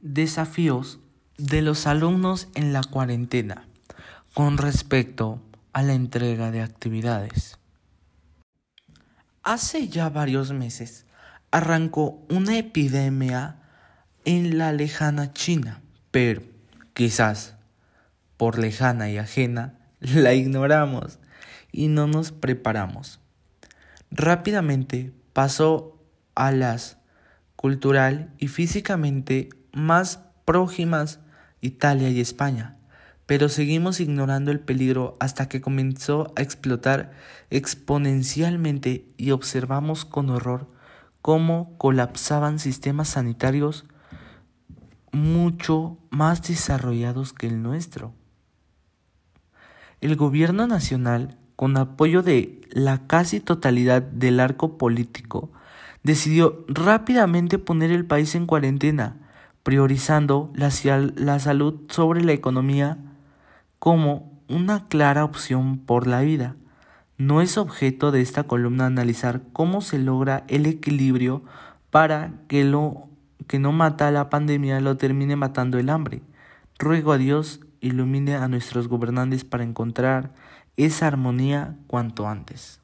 Desafíos de los alumnos en la cuarentena con respecto a la entrega de actividades. Hace ya varios meses arrancó una epidemia en la lejana China, pero quizás por lejana y ajena la ignoramos y no nos preparamos. Rápidamente pasó a las cultural y físicamente más próximas Italia y España, pero seguimos ignorando el peligro hasta que comenzó a explotar exponencialmente y observamos con horror cómo colapsaban sistemas sanitarios mucho más desarrollados que el nuestro. El gobierno nacional, con apoyo de la casi totalidad del arco político, decidió rápidamente poner el país en cuarentena, priorizando la, la salud sobre la economía como una clara opción por la vida. No es objeto de esta columna analizar cómo se logra el equilibrio para que lo que no mata la pandemia lo termine matando el hambre. Ruego a Dios ilumine a nuestros gobernantes para encontrar esa armonía cuanto antes.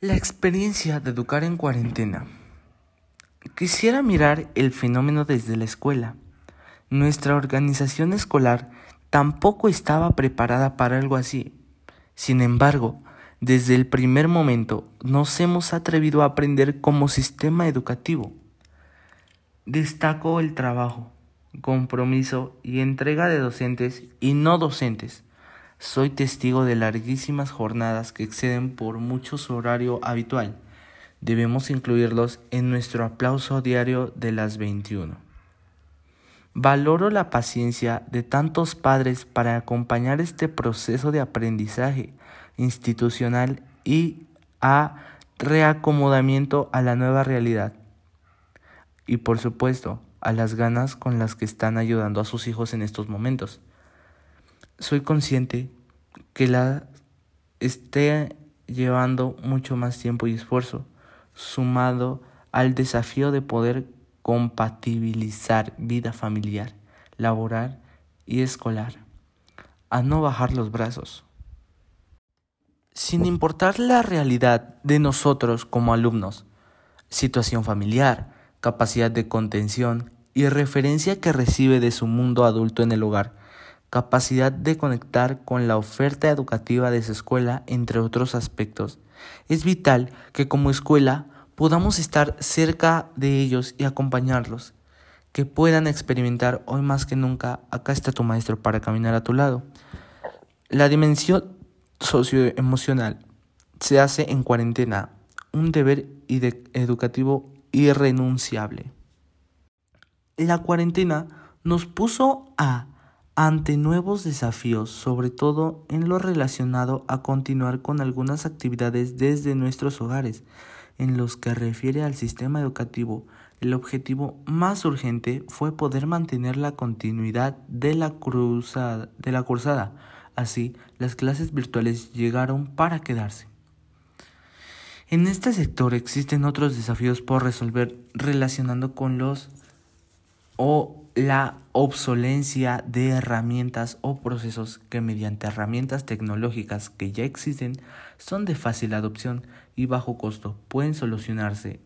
La experiencia de educar en cuarentena. Quisiera mirar el fenómeno desde la escuela. Nuestra organización escolar tampoco estaba preparada para algo así. Sin embargo, desde el primer momento nos hemos atrevido a aprender como sistema educativo. Destaco el trabajo, compromiso y entrega de docentes y no docentes soy testigo de larguísimas jornadas que exceden por mucho su horario habitual. Debemos incluirlos en nuestro aplauso diario de las 21. Valoro la paciencia de tantos padres para acompañar este proceso de aprendizaje institucional y a reacomodamiento a la nueva realidad. Y por supuesto, a las ganas con las que están ayudando a sus hijos en estos momentos soy consciente que la esté llevando mucho más tiempo y esfuerzo, sumado al desafío de poder compatibilizar vida familiar, laboral y escolar, a no bajar los brazos. Sin importar la realidad de nosotros como alumnos, situación familiar, capacidad de contención y referencia que recibe de su mundo adulto en el hogar, capacidad de conectar con la oferta educativa de su escuela, entre otros aspectos. Es vital que como escuela podamos estar cerca de ellos y acompañarlos, que puedan experimentar hoy más que nunca, acá está tu maestro para caminar a tu lado. La dimensión socioemocional se hace en cuarentena, un deber educativo irrenunciable. La cuarentena nos puso a ante nuevos desafíos, sobre todo en lo relacionado a continuar con algunas actividades desde nuestros hogares. En los que refiere al sistema educativo, el objetivo más urgente fue poder mantener la continuidad de la, cruzada, de la cursada. Así, las clases virtuales llegaron para quedarse. En este sector existen otros desafíos por resolver relacionando con los o la obsolencia de herramientas o procesos que mediante herramientas tecnológicas que ya existen son de fácil adopción y bajo costo pueden solucionarse.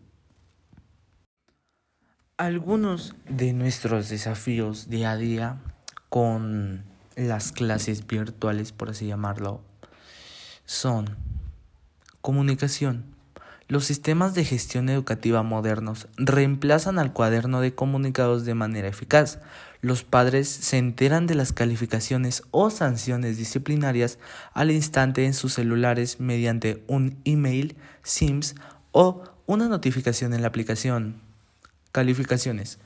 Algunos de nuestros desafíos día a día con las clases virtuales, por así llamarlo, son comunicación, los sistemas de gestión educativa modernos reemplazan al cuaderno de comunicados de manera eficaz. Los padres se enteran de las calificaciones o sanciones disciplinarias al instante en sus celulares mediante un email, Sims o una notificación en la aplicación. Calificaciones.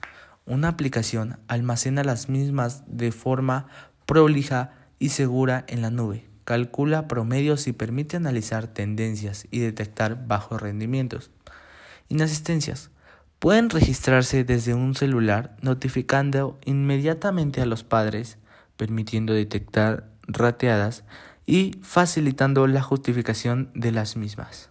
Una aplicación almacena las mismas de forma prolija y segura en la nube calcula promedios y permite analizar tendencias y detectar bajos rendimientos. Inasistencias. Pueden registrarse desde un celular notificando inmediatamente a los padres, permitiendo detectar rateadas y facilitando la justificación de las mismas.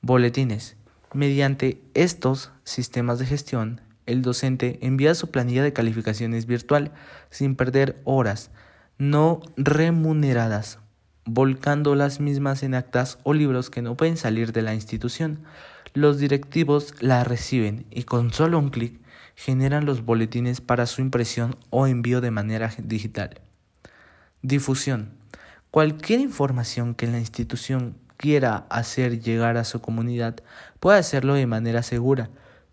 Boletines. Mediante estos sistemas de gestión, el docente envía su planilla de calificaciones virtual sin perder horas no remuneradas, volcando las mismas en actas o libros que no pueden salir de la institución. Los directivos la reciben y con solo un clic generan los boletines para su impresión o envío de manera digital. Difusión. Cualquier información que la institución quiera hacer llegar a su comunidad puede hacerlo de manera segura,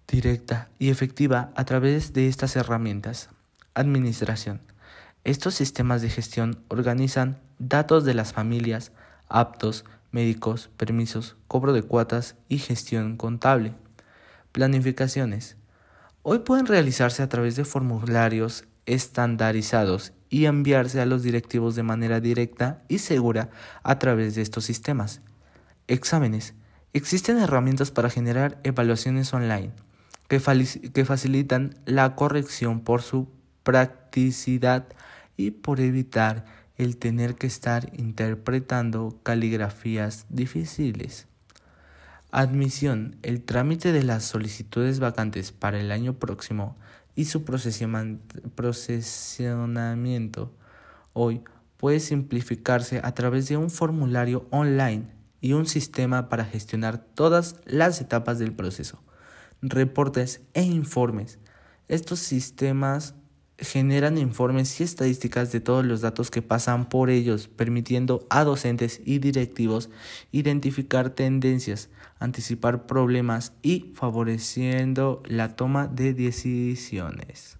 directa y efectiva a través de estas herramientas. Administración. Estos sistemas de gestión organizan datos de las familias, aptos, médicos, permisos, cobro de cuotas y gestión contable. Planificaciones. Hoy pueden realizarse a través de formularios estandarizados y enviarse a los directivos de manera directa y segura a través de estos sistemas. Exámenes. Existen herramientas para generar evaluaciones online que, facilitan la corrección por su practicidad y por evitar el tener que estar interpretando caligrafías difíciles. Admisión. El trámite de las solicitudes vacantes para el año próximo y su procesionamiento hoy puede simplificarse a través de un formulario online y un sistema para gestionar todas las etapas del proceso, reportes e informes. Estos sistemas generan informes y estadísticas de todos los datos que pasan por ellos, permitiendo a docentes y directivos identificar tendencias, anticipar problemas y favoreciendo la toma de decisiones.